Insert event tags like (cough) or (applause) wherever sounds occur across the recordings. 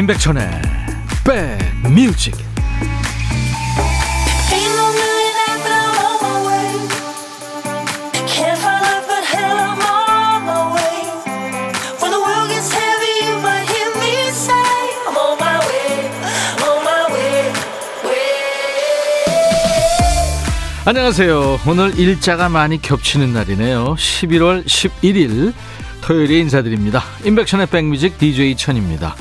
임백천의 백뮤직 안녕하세요. 오늘 일자가 많이 겹치는 날이네요. 11월 11일 토요일에 인사드립니다. 임백천의 백뮤직 DJ 천입니다.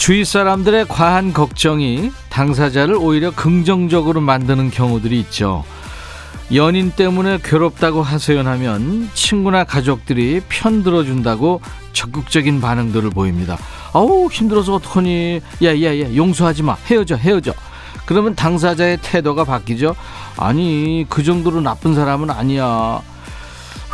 주위 사람들의 과한 걱정이 당사자를 오히려 긍정적으로 만드는 경우들이 있죠. 연인 때문에 괴롭다고 하소연하면 친구나 가족들이 편 들어준다고 적극적인 반응들을 보입니다. 아우 힘들어서 어떡하니 야야야 용서하지 마 헤어져 헤어져 그러면 당사자의 태도가 바뀌죠. 아니 그 정도로 나쁜 사람은 아니야.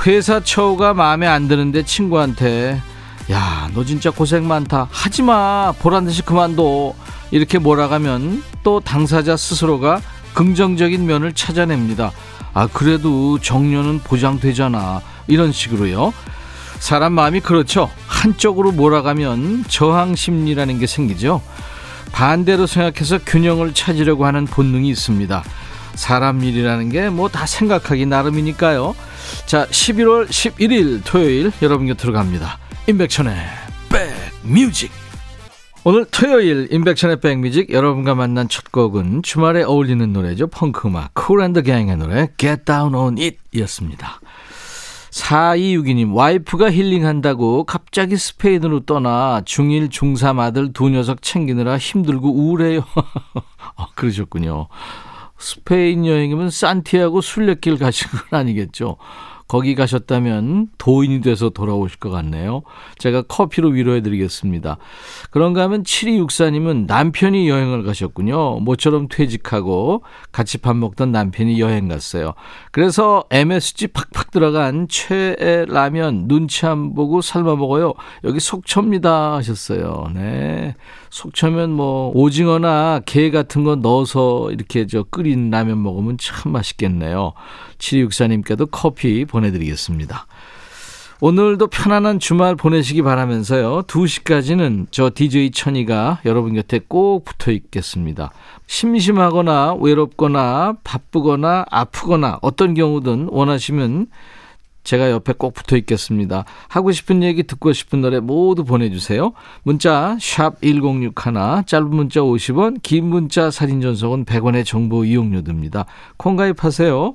회사 처우가 마음에 안 드는데 친구한테 야, 너 진짜 고생 많다. 하지 마. 보란 듯이 그만둬. 이렇게 몰아가면 또 당사자 스스로가 긍정적인 면을 찾아냅니다. 아, 그래도 정년은 보장되잖아. 이런 식으로요. 사람 마음이 그렇죠. 한쪽으로 몰아가면 저항 심리라는 게 생기죠. 반대로 생각해서 균형을 찾으려고 하는 본능이 있습니다. 사람 일이라는 게 뭐 다 생각하기 나름이니까요. 자, 11월 11일 토요일 여러분 곁으로 갑니다. 임백천의 백뮤직 오늘 토요일 임백천의 백뮤직 여러분과 만난 첫 곡은 주말에 어울리는 노래죠. 펑크 음악 쿨앤더 갱의 노래 Get Down On It 이었습니다. 4262님 와이프가 힐링한다고 갑자기 스페인으로 떠나 중1 중3 아들 두 녀석 챙기느라 힘들고 우울해요. (laughs) 아, 그러셨군요. 스페인 여행이면 산티아고 순례길 가신 건 아니겠죠. 거기 가셨다면 도인이 돼서 돌아오실 것 같네요. 제가 커피로 위로해 드리겠습니다. 그런가 하면 7264님은 남편이 여행을 가셨군요. 모처럼 퇴직하고 같이 밥 먹던 남편이 여행 갔어요. 그래서 MSG 팍팍 들어간 최애 라면 눈치 안 보고 삶아 먹어요. 여기 속초입니다 하셨어요. 네. 속초면 뭐 오징어나 게 같은 거 넣어서 이렇게 저 끓인 라면 먹으면 참 맛있겠네요. 7264님께도 커피 보내드리겠습니다. 오늘도 편안한 주말 보내시기 바라면서요. 2시까지는 저 DJ 천이가 여러분 곁에 꼭 붙어 있겠습니다. 심심하거나 외롭거나 바쁘거나 아프거나 어떤 경우든 원하시면 제가 옆에 꼭 붙어 있겠습니다. 하고 싶은 얘기 듣고 싶은 노래 모두 보내주세요. 문자 1061, 짧은 문자 50원, 긴 문자 사진 전송은 100원의 정보 이용료 듭니다. 콩 가입하세요.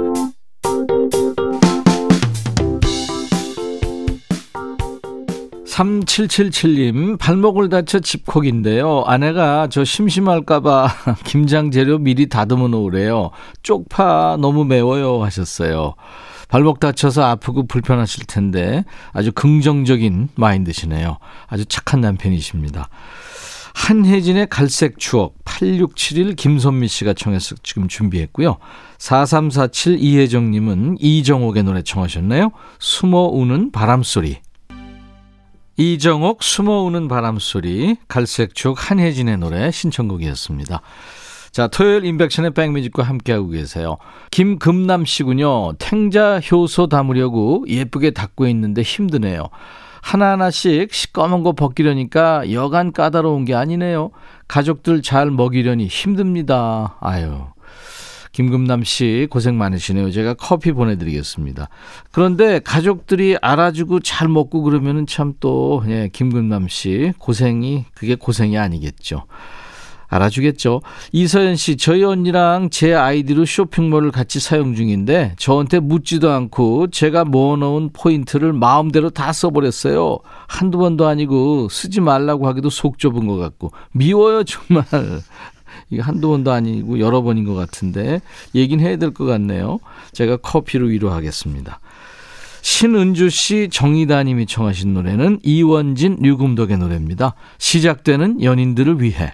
3777님, 발목을 다쳐 집콕인데요. 아내가 저 심심할까봐 (laughs) 김장 재료 미리 다듬어 놓으래요. 쪽파 너무 매워요 하셨어요. 발목 다쳐서 아프고 불편하실 텐데 아주 긍정적인 마인드시네요. 아주 착한 남편이십니다. 한혜진의 갈색 추억 8671 김선미 씨가 청해서 지금 준비했고요. 4347 이혜정 님은 이정옥의 노래 청하셨나요? 숨어 우는 바람소리. 이정옥 숨어 우는 바람소리 갈색 추억 한혜진의 노래 신청곡이었습니다. 자, 토요일 인백션의 백뮤직과 함께하고 계세요. 김금남 씨군요. 탱자 효소 담으려고 예쁘게 닦고 있는데 힘드네요. 하나하나씩 시꺼먼 거 벗기려니까 여간 까다로운 게 아니네요. 가족들 잘 먹이려니 힘듭니다. 아유. 김금남 씨 고생 많으시네요. 제가 커피 보내드리겠습니다. 그런데 가족들이 알아주고 잘 먹고 그러면은 참 또, 예, 김금남 씨 고생이, 그게 고생이 아니겠죠. 알아주겠죠. 이서연 씨, 저희 언니랑 제 아이디로 쇼핑몰을 같이 사용 중인데 저한테 묻지도 않고 제가 모아놓은 포인트를 마음대로 다 써버렸어요. 한두 번도 아니고 쓰지 말라고 하기도 속 좁은 것 같고 미워요 정말. 이게 한두 번도 아니고 여러 번인 것 같은데 얘기는 해야 될 것 같네요. 제가 커피로 위로하겠습니다. 신은주 씨, 정희다님이 청하신 노래는 이원진, 류금덕의 노래입니다. 시작되는 연인들을 위해.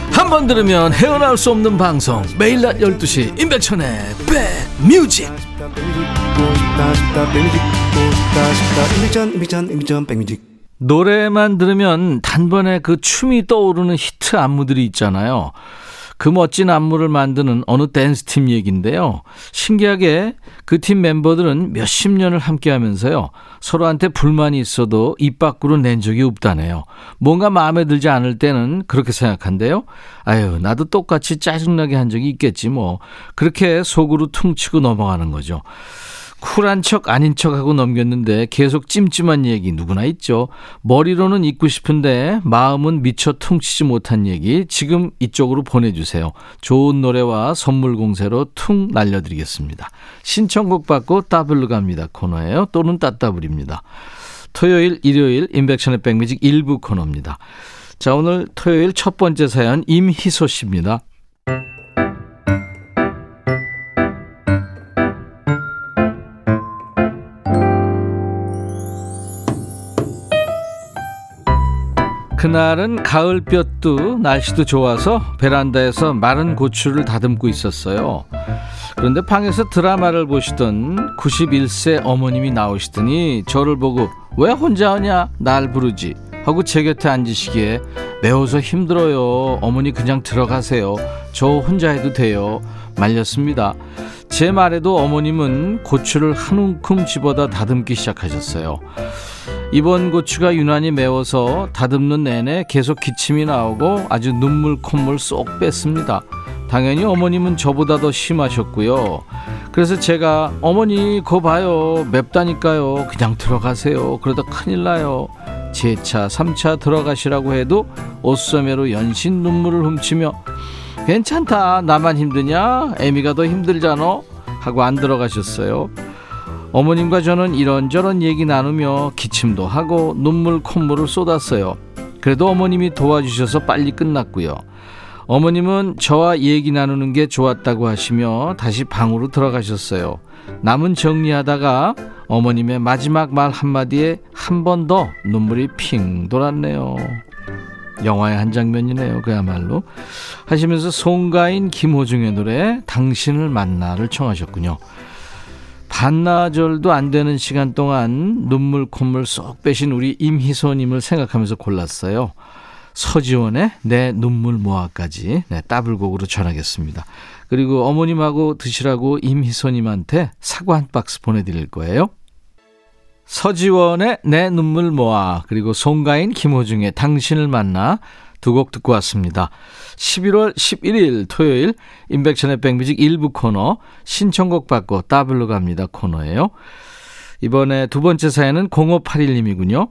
한 번 들으면 헤어나올 수 없는 방송 매일 낮 12시 임백천의 백뮤직 노래만 들으면 단번에 그 춤이 떠오르는 히트 안무들이 있잖아요. 그 멋진 안무를 만드는 어느 댄스 팀 얘기인데요. 신기하게 그 팀 멤버들은 몇십 년을 함께 하면서요. 서로한테 불만이 있어도 입 밖으로 낸 적이 없다네요. 뭔가 마음에 들지 않을 때는 그렇게 생각한대요. 아유, 나도 똑같이 짜증나게 한 적이 있겠지 뭐. 그렇게 속으로 퉁치고 넘어가는 거죠. 쿨한 척 아닌 척하고 넘겼는데 계속 찜찜한 얘기 누구나 있죠. 머리로는 잊고 싶은데 마음은 미처 퉁치지 못한 얘기 지금 이쪽으로 보내주세요. 좋은 노래와 선물 공세로 퉁 날려드리겠습니다. 신청곡 받고 따블로 갑니다 코너예요. 또는 따따블입니다. 토요일, 일요일 인백션의 백뮤직 일부 코너입니다. 자 오늘 토요일 첫 번째 사연 임희소 씨입니다. 그날은 가을볕도 날씨도 좋아서 베란다에서 마른 고추를 다듬고 있었어요. 그런데 방에서 드라마를 보시던 91세 어머님이 나오시더니 저를 보고 왜 혼자 오냐? 날 부르지. 하고 제 곁에 앉으시기에 매워서 힘들어요. 어머니 그냥 들어가세요. 저 혼자 해도 돼요. 말렸습니다. 제 말에도 어머님은 고추를 한 움큼 집어다 다듬기 시작하셨어요 이번 고추가 유난히 매워서 다듬는 내내 계속 기침이 나오고 아주 눈물 콧물 쏙 뺐습니다. 당연히 어머님은 저보다 더 심하셨고요. 그래서 제가 어머니 거 봐요. 맵다니까요. 그냥 들어가세요. 그러다 큰일 나요. 제 차 3차 들어가시라고 해도 옷소매로 연신 눈물을 훔치며 괜찮다. 나만 힘드냐? 애미가 더 힘들잖아. 하고 안 들어가셨어요 어머님과 저는 이런저런 얘기 나누며 기침도 하고 눈물 콧물을 쏟았어요. 그래도 어머님이 도와주셔서 빨리 끝났고요. 어머님은 저와 얘기 나누는 게 좋았다고 하시며 다시 방으로 들어가셨어요. 남은 정리하다가 어머님의 마지막 말 한마디에 한 번 더 눈물이 핑 돌았네요. 영화의 한 장면이네요. 그야말로. 하시면서 송가인 김호중의 노래 당신을 만나를 청하셨군요. 반나절도 안 되는 시간 동안 눈물 콧물 쏙 빼신 우리 임희소님을 생각하면서 골랐어요. 서지원의 내 눈물 모아까지 네, 따블곡으로 전하겠습니다. 그리고 어머님하고 드시라고 임희소님한테 사과 한 박스 보내드릴 거예요. 서지원의 내 눈물 모아 그리고 송가인 김호중의 당신을 만나 두 곡 듣고 왔습니다. 11월 11일 토요일 인백션의 백뮤직 일부 코너 신청곡 받고 따블로 갑니다 코너예요. 이번에 두 번째 사연은 0581님이군요.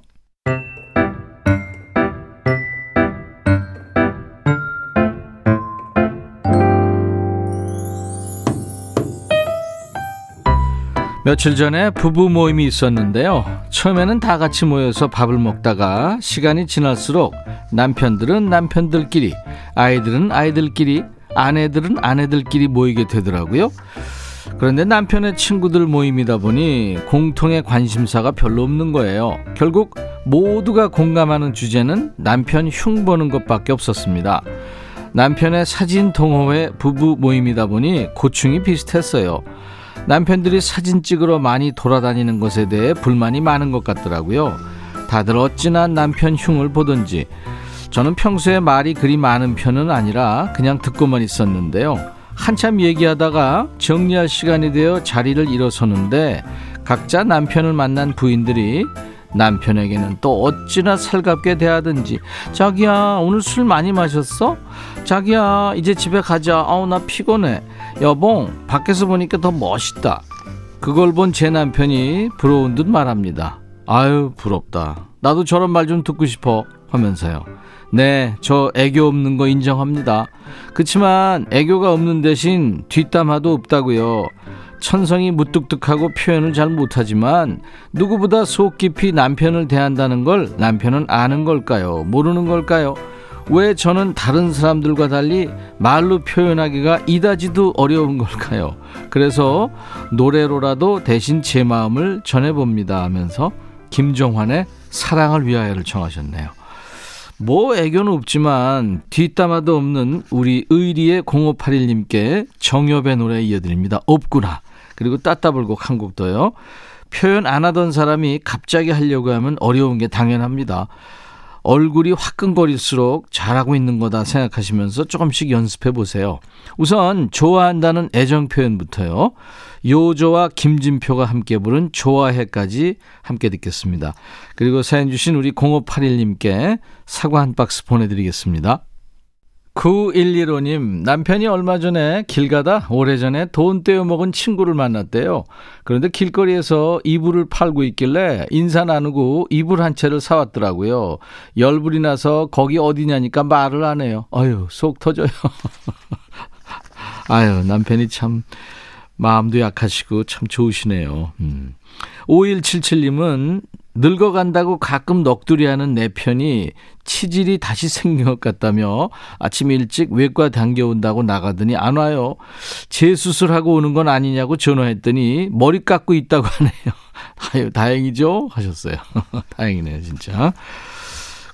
며칠 전에 부부 모임이 있었는데요. 처음에는 다 같이 모여서 밥을 먹다가 시간이 지날수록 남편들은 남편들끼리, 아이들은 아이들끼리, 아내들은 아내들끼리 모이게 되더라고요. 그런데 남편의 친구들 모임이다 보니 공통의 관심사가 별로 없는 거예요. 결국 모두가 공감하는 주제는 남편 흉 보는 것밖에 없었습니다. 남편의 사진 동호회 부부 모임이다 보니 고충이 비슷했어요. 남편들이 사진 찍으러 많이 돌아다니는 것에 대해 불만이 많은 것 같더라고요. 다들 어찌나 남편 흉을 보든지 저는 평소에 말이 그리 많은 편은 아니라 그냥 듣고만 있었는데요. 한참 얘기하다가 정리할 시간이 되어 자리를 일어서는데 각자 남편을 만난 부인들이 남편에게는 또 어찌나 살갑게 대하든지 자기야 오늘 술 많이 마셨어? 자기야 이제 집에 가자 아우 나 피곤해 여봉 밖에서 보니까 더 멋있다 그걸 본 제 남편이 부러운 듯 말합니다 아유 부럽다 나도 저런 말 좀 듣고 싶어 하면서요. 네, 저 애교 없는 거 인정합니다. 그치만 애교가 없는 대신 뒷담화도 없다고요. 천성이 무뚝뚝하고 표현을 잘 못하지만 누구보다 속 깊이 남편을 대한다는 걸 남편은 아는 걸까요? 모르는 걸까요? 왜 저는 다른 사람들과 달리 말로 표현하기가 이다지도 어려운 걸까요? 그래서 노래로라도 대신 제 마음을 전해봅니다 하면서 김종환의 사랑을 위하여를 청하셨네요. 뭐 애교는 없지만 뒷담화도 없는 우리 의리의 0581님께 정엽의 노래 이어드립니다. 없구나. 그리고 따따불곡 한 곡도요. 표현 안 하던 사람이 갑자기 하려고 하면 어려운 게 당연합니다. 얼굴이 화끈거릴수록 잘하고 있는 거다 생각하시면서 조금씩 연습해 보세요. 우선 좋아한다는 애정 표현부터요. 요조와 김진표가 함께 부른 좋아해까지 함께 듣겠습니다. 그리고 사연 주신 우리 0581님께 사과 한 박스 보내드리겠습니다. 9115님, 남편이 얼마 전에 길 가다 오래전에 돈 떼어 먹은 친구를 만났대요. 그런데 길거리에서 이불을 팔고 있길래 인사 나누고 이불 한 채를 사왔더라고요. 열불이 나서 거기 어디냐니까 말을 안 해요. 아유, 속 터져요. (laughs) 아유, 남편이 참 마음도 약하시고 참 좋으시네요. 음. 5177님은 늙어간다고 가끔 넋두리하는 내 편이 치질이 다시 생긴 것 같다며 아침 일찍 외과 당겨온다고 나가더니 안 와요. 재수술하고 오는 건 아니냐고 전화했더니 머리 깎고 있다고 하네요. (laughs) 아유, 다행이죠? 하셨어요. (laughs) 다행이네요, 진짜.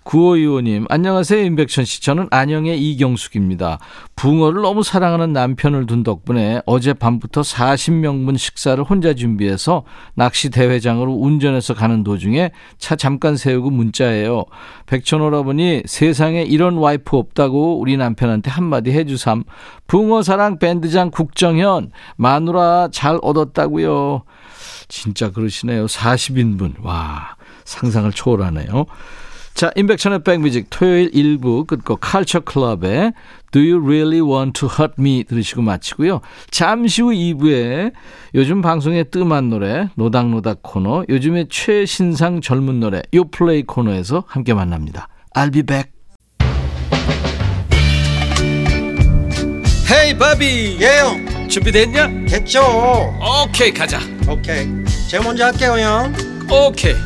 9525님, 안녕하세요, 임백천 씨. 저는 안영의 이경숙입니다. 붕어를 너무 사랑하는 남편을 둔 덕분에 어젯밤부터 40명분 식사를 혼자 준비해서 낚시 대회장으로 운전해서 가는 도중에 차 잠깐 세우고 문자예요. 백천 오라버니 세상에 이런 와이프 없다고 우리 남편한테 한마디 해주삼. 붕어 사랑 밴드장 국정현, 마누라 잘 얻었다고요. 진짜 그러시네요. 40인분. 와, 상상을 초월하네요. 자, 인백천의 백뮤직 토요일 1부 끝곡 칼처 클럽의 Do You Really Want to Hurt Me 들으시고 마치고요. 잠시 후 2부에 요즘 방송에 뜸한 노래 노닥노닥 코너 요즘의 최신상 젊은 노래 요플레이 코너에서 함께 만납니다. I'll be back. 헤이 바비 예영 준비됐냐? 됐죠 오케이 가자 오케이 제가 먼저 할게요 형 오케이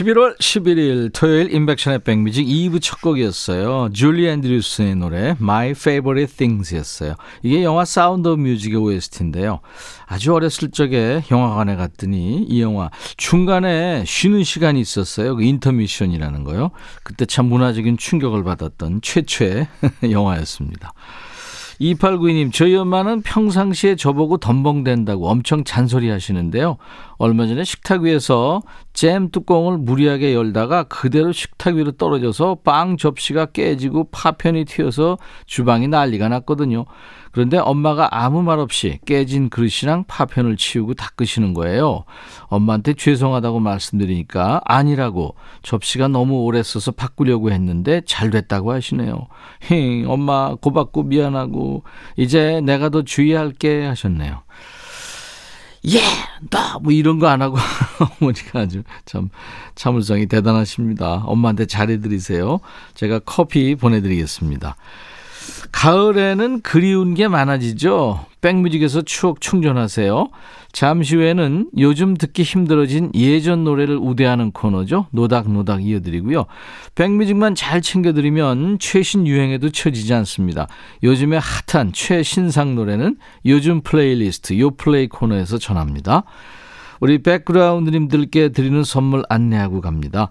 11월 11일 토요일 임백천의 백뮤직 2부 첫 곡이었어요. 줄리 앤드류스의 노래 My Favorite Things였어요. 이게 영화 사운드 오브 뮤직의 OST인데요. 아주 어렸을 적에 영화관에 갔더니 이 영화 중간에 쉬는 시간이 있었어요. 그 인터미션이라는 거요. 그때 참 문화적인 충격을 받았던 최초의 (laughs) 영화였습니다. 2892님, 저희 엄마는 평상시에 저보고 덤벙댄다고 엄청 잔소리 하시는데요. 얼마 전에 식탁 위에서 잼 뚜껑을 무리하게 열다가 그대로 식탁 위로 떨어져서 빵 접시가 깨지고 파편이 튀어서 주방이 난리가 났거든요. 그런데 엄마가 아무 말 없이 깨진 그릇이랑 파편을 치우고 닦으시는 거예요. 엄마한테 죄송하다고 말씀드리니까 아니라고 접시가 너무 오래 써서 바꾸려고 했는데 잘 됐다고 하시네요. 힝, 엄마 고받고 미안하고 이제 내가 더 주의할게 하셨네요. 예, 나 뭐 이런 거 안 하고 (laughs) 어머니가 아주 참 참을성이 대단하십니다. 엄마한테 잘해드리세요. 제가 커피 보내드리겠습니다. 가을에는 그리운 게 많아지죠. 백뮤직에서 추억 충전하세요. 잠시 후에는 요즘 듣기 힘들어진 예전 노래를 우대하는 코너죠. 노닥노닥 이어드리고요. 백뮤직만 잘 챙겨 들으면 최신 유행에도 처지지 않습니다. 요즘에 핫한 최신상 노래는 요즘 플레이리스트 요플레이 코너에서 전합니다. 우리 백그라운드님들께 드리는 선물 안내하고 갑니다.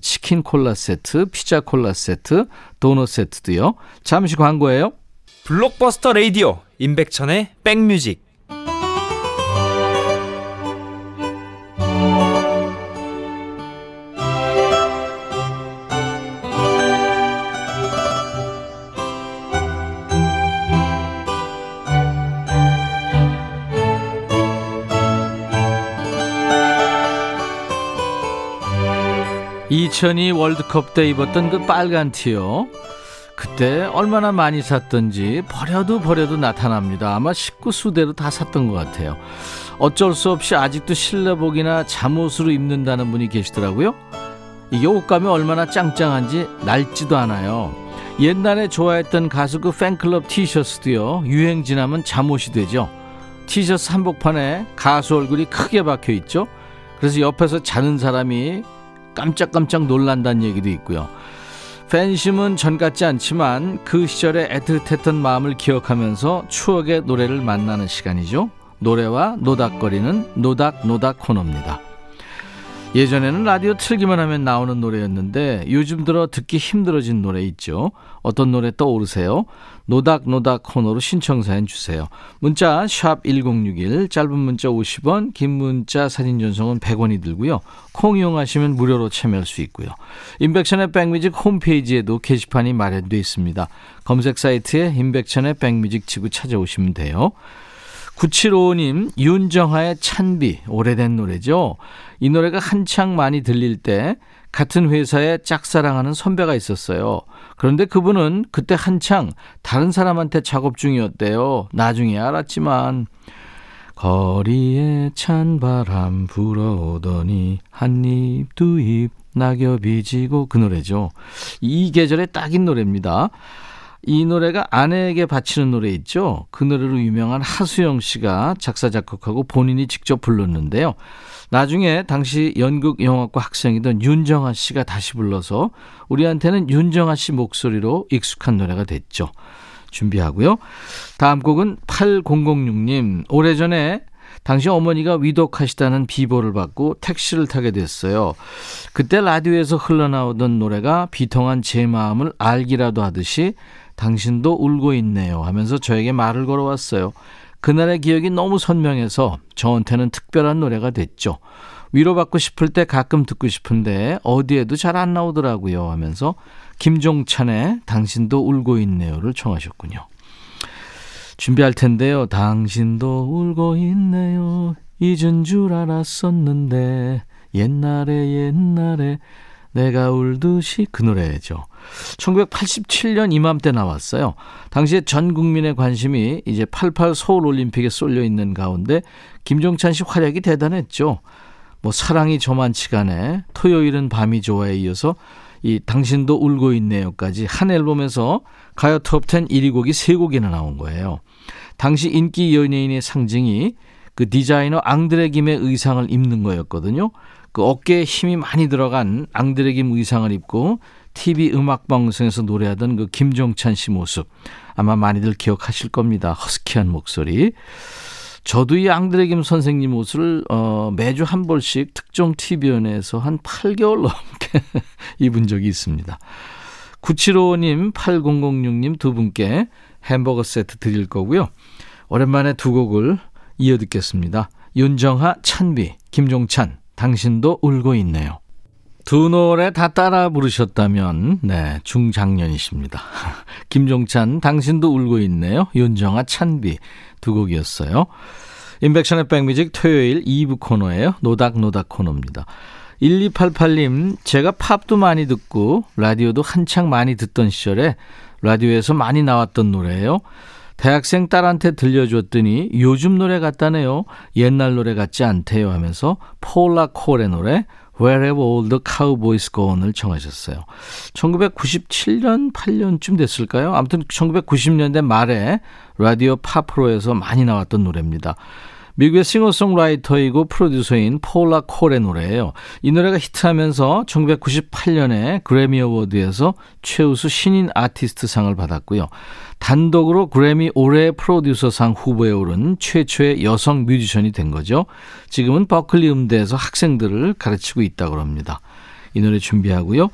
치킨 콜라 세트, 피자 콜라 세트, 도넛 세트도요. 잠시 광고예요. 블록버스터 레이디오 임백천의 백뮤직 이천이 월드컵 때 입었던 그 빨간 티요. 그때 얼마나 많이 샀던지 버려도 버려도 나타납니다. 아마 식구 수대로 다 샀던 것 같아요. 어쩔 수 없이 아직도 실내복이나 잠옷으로 입는다는 분이 계시더라고요. 이게 옷감이 얼마나 짱짱한지 낡지도 않아요. 옛날에 좋아했던 가수 그 팬클럽 티셔츠도요. 유행 지나면 잠옷이 되죠. 티셔츠 한복판에 가수 얼굴이 크게 박혀 있죠. 그래서 옆에서 자는 사람이 깜짝깜짝 놀란다는 얘기도 있고요. 팬심은 전 같지 않지만 그 시절의 애틋했던 마음을 기억하면서 추억의 노래를 만나는 시간이죠. 노래와 노닥거리는 노닥노닥 코너입니다. 예전에는 라디오 틀기만 하면 나오는 노래였는데 요즘 들어 듣기 힘들어진 노래 있죠. 어떤 노래 떠오르세요? 노닥노닥 코너로 신청 사연 주세요. 문자 샵 1061, 짧은 문자 50원, 긴 문자 사진 전송은 100원이 들고요. 콩 이용하시면 무료로 참여할 수 있고요. 인백션의 백뮤직 홈페이지에도 게시판이 마련되어 있습니다. 검색 사이트에 인백션의 백뮤직 치고 찾아오시면 돼요. 9755님, 윤정하의 찬비, 오래된 노래죠. 이 노래가 한창 많이 들릴 때 같은 회사에 짝사랑하는 선배가 있었어요. 그런데 그분은 그때 한창 다른 사람한테 작업 중이었대요. 나중에 알았지만. 거리에 찬 바람 불어오더니 한 입 두 입 낙엽이 지고 그 노래죠. 이 계절에 딱인 노래입니다. 이 노래가 아내에게 바치는 노래 있죠. 그 노래로 유명한 하수영 씨가 작사 작곡하고 본인이 직접 불렀는데요. 나중에 당시 연극 영화과 학생이던 윤정아 씨가 다시 불러서 우리한테는 윤정아 씨 목소리로 익숙한 노래가 됐죠. 준비하고요. 다음 곡은 8006님. 오래전에 당시 어머니가 위독하시다는 비보를 받고 택시를 타게 됐어요. 그때 라디오에서 흘러나오던 노래가 비통한 제 마음을 알기라도 하듯이 당신도 울고 있네요 하면서 저에게 말을 걸어왔어요. 그날의 기억이 너무 선명해서 저한테는 특별한 노래가 됐죠. 위로받고 싶을 때 가끔 듣고 싶은데 어디에도 잘 안 나오더라고요 하면서 김종찬의 당신도 울고 있네요를 청하셨군요. 준비할 텐데요. 당신도 울고 있네요. 잊은 줄 알았었는데 옛날에 옛날에 내가 울듯이 그 노래죠. 1987년 이맘때 나왔어요. 당시에 전 국민의 관심이 이제 88 서울 올림픽에 쏠려 있는 가운데 김종찬 씨 활약이 대단했죠. 뭐 사랑이 저만치간에 토요일은 밤이 좋아에 이어서 이 당신도 울고 있네요까지 한 앨범에서 가요 톱10 1위 곡이 3곡이나 나온 거예요. 당시 인기 연예인의 상징이 그 디자이너 앙드레 김의 의상을 입는 거였거든요. 그 어깨에 힘이 많이 들어간 앙드레 김 의상을 입고 TV 음악 방송에서 노래하던 그 김종찬 씨 모습 아마 많이들 기억하실 겁니다. 허스키한 목소리. 저도 이 앙드레 김 선생님 옷을 어, 매주 한 벌씩 특정 TV연에서 한 8개월 넘게 (laughs) 입은 적이 있습니다. 9755님, 8006님 두 분께 햄버거 세트 드릴 거고요. 오랜만에 두 곡을 이어 듣겠습니다. 윤정하, 찬비, 김종찬, 당신도 울고 있네요. 두 노래 다 따라 부르셨다면, 네, 중장년이십니다. (laughs) 김종찬, 당신도 울고 있네요. 윤정아, 찬비 두 곡이었어요. 인백션의 백뮤직 토요일 2부 코너예요. 노닥노닥 코너입니다. 1288님, 제가 팝도 많이 듣고 라디오도 한창 많이 듣던 시절에 라디오에서 많이 나왔던 노래예요. 대학생 딸한테 들려줬더니 요즘 노래 같다네요. 옛날 노래 같지 않대요 하면서 폴라 콜의 노래 Wherever All the Cowboys Go를 청하셨어요. 1997년, 8년쯤 됐을까요? 아무튼 1990년대 말에 라디오 팝프로에서 많이 나왔던 노래입니다. 미국의 싱어송라이터이고 프로듀서인 폴라 콜의 노래예요. 이 노래가 히트하면서 1998년에 그래미 어워드에서 최우수 신인 아티스트상을 받았고요. 단독으로 그래미 올해 프로듀서상 후보에 오른 최초의 여성 뮤지션이 된 거죠. 지금은 버클리 음대에서 학생들을 가르치고 있다고 합니다. 이 노래 준비하고요.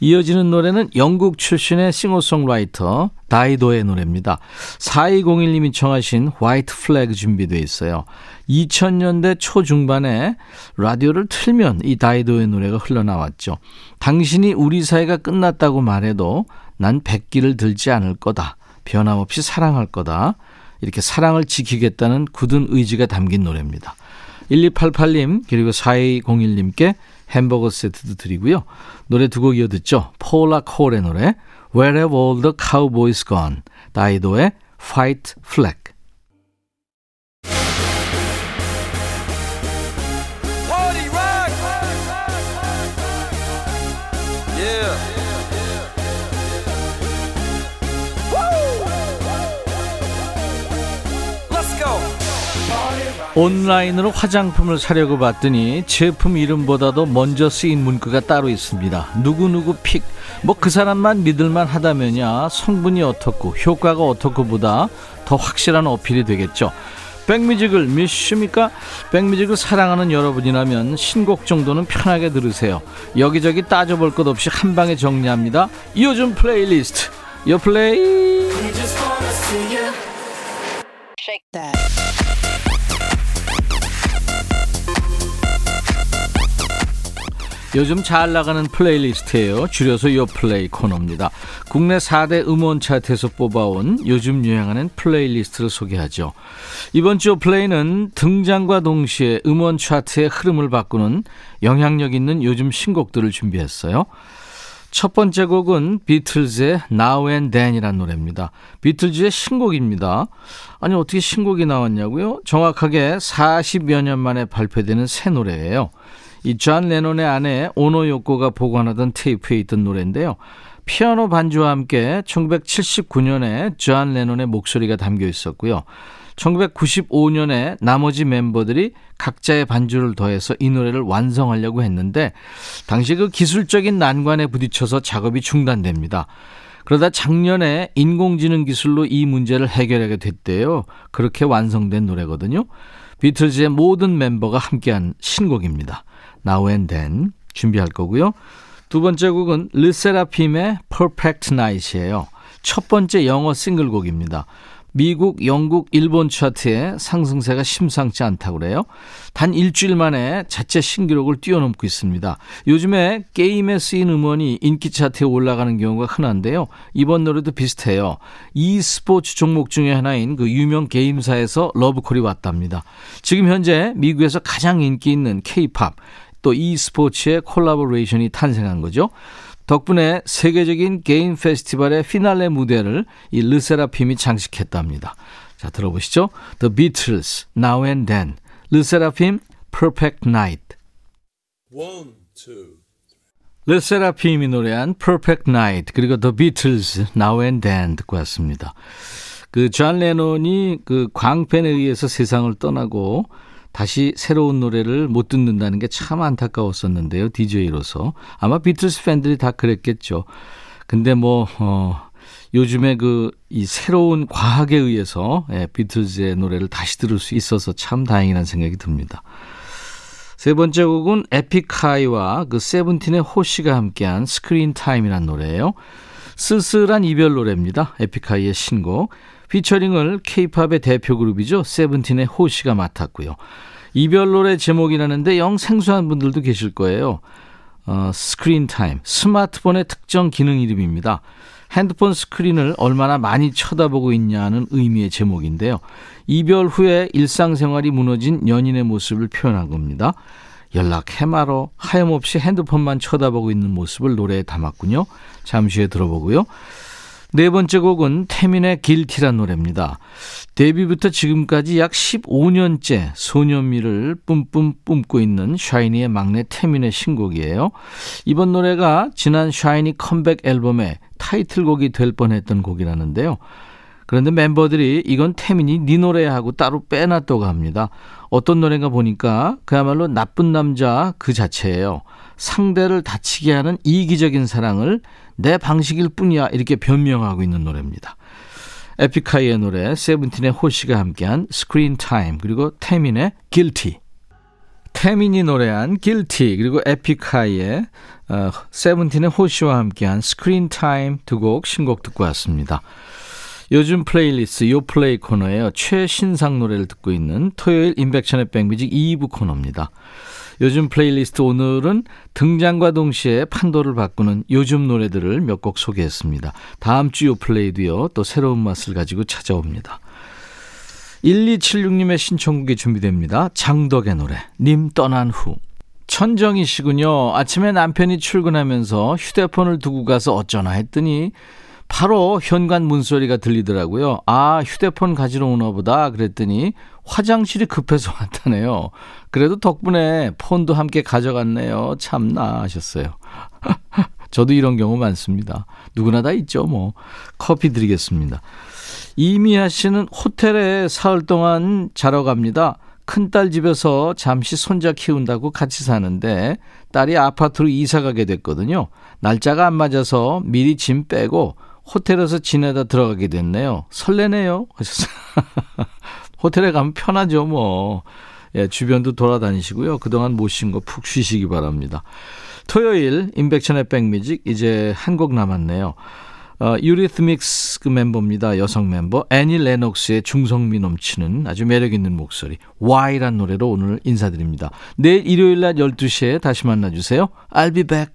이어지는 노래는 영국 출신의 싱어송라이터 다이도의 노래입니다. 4201님이 청하신 화이트 플래그 준비되어 있어요. 2000년대 초중반에 라디오를 틀면 이 다이도의 노래가 흘러나왔죠. 당신이 우리 사이가 끝났다고 말해도 난 백기를 들지 않을 거다. 변함없이 사랑할 거다. 이렇게 사랑을 지키겠다는 굳은 의지가 담긴 노래입니다. 1288님 그리고 4201님께 햄버거 세트도 드리고요. 노래 두 곡 이어 듣죠. 폴라 콜의 노래 Where have all the cowboys gone? 다이도의 Fight Flag 온라인으로 화장품을 사려고 봤더니 제품 이름보다도 먼저 쓰인 문구가 따로 있습니다. 누구누구 pick. 뭐 그 사람만 믿을만 하다면야 성분이 어떻고 효과가 어떻고 보다 더 확실한 어필이 되겠죠. 백뮤직을 믿습니까? 백뮤직을 사랑하는 여러분이라면 신곡 정도는 편하게 들으세요. 여기저기 따져볼 것 없이 한 방에 정리합니다. 요즘 플레이리스트. 요 플레이. 요즘 잘 나가는 playlist예요. 줄여서 요 플레이 코너입니다. 국내 4대 음원 차트에서 뽑아온 요즘 유행하는 playlist를 소개하죠. 이번 주 플레이는 등장과 동시에 음원 차트의 흐름을 바꾸는 영향력 있는 요즘 신곡들을 준비했어요. 첫 번째 곡은 비틀즈의 Now and Then이라는 노래입니다. 비틀즈의 신곡입니다. 아니 어떻게 신곡이 나왔냐고요? 정확하게 40여 년 만에 발표되는 새 노래예요. 이 존 레논의 아내 오노 요코가 보관하던 테이프에 있던 노래인데요. 피아노 반주와 함께 1979년에 존 레논의 목소리가 담겨 있었고요. 1995년에 나머지 멤버들이 각자의 반주를 더해서 이 노래를 완성하려고 했는데 당시 그 기술적인 난관에 부딪혀서 작업이 중단됩니다. 그러다 작년에 인공지능 기술로 이 문제를 해결하게 됐대요. 그렇게 완성된 노래거든요. 비틀즈의 모든 멤버가 함께한 신곡입니다. Now and Then 준비할 거고요. 두 번째 곡은 르세라핌의 Perfect Night이에요. 첫 번째 영어 싱글곡입니다. 미국, 영국, 일본 차트에 상승세가 심상치 않다고 그래요. 단 일주일 만에 자체 신기록을 뛰어넘고 있습니다. 요즘에 게임에 쓰인 음원이 인기 차트에 올라가는 경우가 흔한데요. 이번 노래도 비슷해요. e스포츠 종목 중에 하나인 그 유명 게임사에서 러브콜이 왔답니다. 지금 현재 미국에서 가장 인기 있는 K-팝, 또 e스포츠의 collaboration이 탄생한 거죠. 덕분에 세계적인 게임 페스티벌의 피날레 무대를 이 르세라핌이 장식했답니다. 자, 들어보시죠. The Beatles, Now and Then, 르세라핌, Perfect Night. One, two. 르세라핌이 노래한 Perfect Night 그리고 The Beatles, Now and Then 듣고 왔습니다. 그 존 레논이 그 광팬에 의해서 세상을 떠나고 다시 새로운 노래를 못 듣는다는 게 참 안타까웠었는데요. DJ로서. 아마 비틀스 팬들이 다 그랬겠죠. 근데 뭐, 어, 요즘에 그, 이 새로운 과학에 의해서 예, 비틀즈의 노래를 다시 들을 수 있어서 참 다행이라는 생각이 듭니다. 세 번째 곡은 에픽하이와 그 세븐틴의 호시가 함께한 Screen Time이라는 노래예요. 쓸쓸한 이별 노래입니다. 에픽하이의 신곡. featuring을 케이팝의 대표 그룹이죠. 세븐틴의 호시가 맡았고요. 이별 노래 제목이라는데 영 생소한 분들도 계실 거예요. 어, Screen Time, 스마트폰의 특정 기능 이름입니다. 핸드폰 스크린을 얼마나 많이 쳐다보고 있냐는 의미의 제목인데요. 이별 후에 일상생활이 무너진 연인의 모습을 표현한 겁니다. 연락 해마로 하염없이 핸드폰만 쳐다보고 있는 모습을 노래에 담았군요. 잠시 후에 들어보고요. 네 번째 곡은 태민의 길티란 노래입니다. 데뷔부터 지금까지 약 15년째 소년미를 뿜뿜 뿜고 있는 샤이니의 막내 태민의 신곡이에요. 이번 노래가 지난 샤이니 컴백 앨범의 타이틀곡이 될 뻔했던 곡이라는데요. 그런데 멤버들이 이건 태민이 네 노래 하고 따로 빼놨다고 합니다. 어떤 노래인가 보니까 그야말로 나쁜 남자 그 자체예요. 상대를 다치게 하는 이기적인 사랑을 내 방식일 뿐이야 이렇게 변명하고 있는 노래입니다. 에픽하이의 노래 세븐틴의 호시가 함께한 Screen Time 그리고 태민의 Guilty 태민이 노래한 Guilty 그리고 에픽하이의 어, 세븐틴의 호시와 함께한 Screen Time 두 곡 신곡 듣고 왔습니다. 요즘 플레이리스트 요플레이 코너에요. 최신상 노래를 듣고 있는 토요일 임백천의 백뮤직 2부 코너입니다. 요즘 플레이리스트 오늘은 등장과 동시에 판도를 바꾸는 요즘 노래들을 몇 곡 소개했습니다. 다음 주 요플레이도요. 또 새로운 맛을 가지고 찾아옵니다. 1276님의 신청곡이 준비됩니다. 장덕의 노래 님 떠난 후 천정희 씨군요. 아침에 남편이 출근하면서 휴대폰을 두고 가서 어쩌나 했더니 바로 현관 문소리가 들리더라고요. 아, 휴대폰 가지러 오나 보다. 그랬더니 화장실이 급해서 (laughs) 왔다네요. 그래도 덕분에 폰도 함께 가져갔네요. 참나 하셨어요. (laughs) 저도 이런 경우 많습니다. 누구나 다 있죠, 뭐. 커피 드리겠습니다. 이미아 씨는 호텔에 사흘 동안 자러 갑니다. 큰딸 집에서 잠시 손자 키운다고 같이 사는데 딸이 아파트로 이사 가게 됐거든요. 날짜가 안 맞아서 미리 짐 빼고 호텔에서 지내다 들어가게 됐네요. 설레네요. 하셨어요. (laughs) 호텔에 가면 편하죠, 뭐. 예, 주변도 돌아다니시고요. 그동안 못 쉰 거 푹 쉬시기 바랍니다. 토요일 인백천의 백뮤직 이제 한 곡 남았네요. 어, 유리스믹스 그 멤버입니다. 여성 멤버 애니 레녹스의 중성미 넘치는 아주 매력 있는 목소리 Y란 노래로 오늘 인사드립니다. 내일 일요일 낮 12시에 다시 만나 주세요. I'll be back.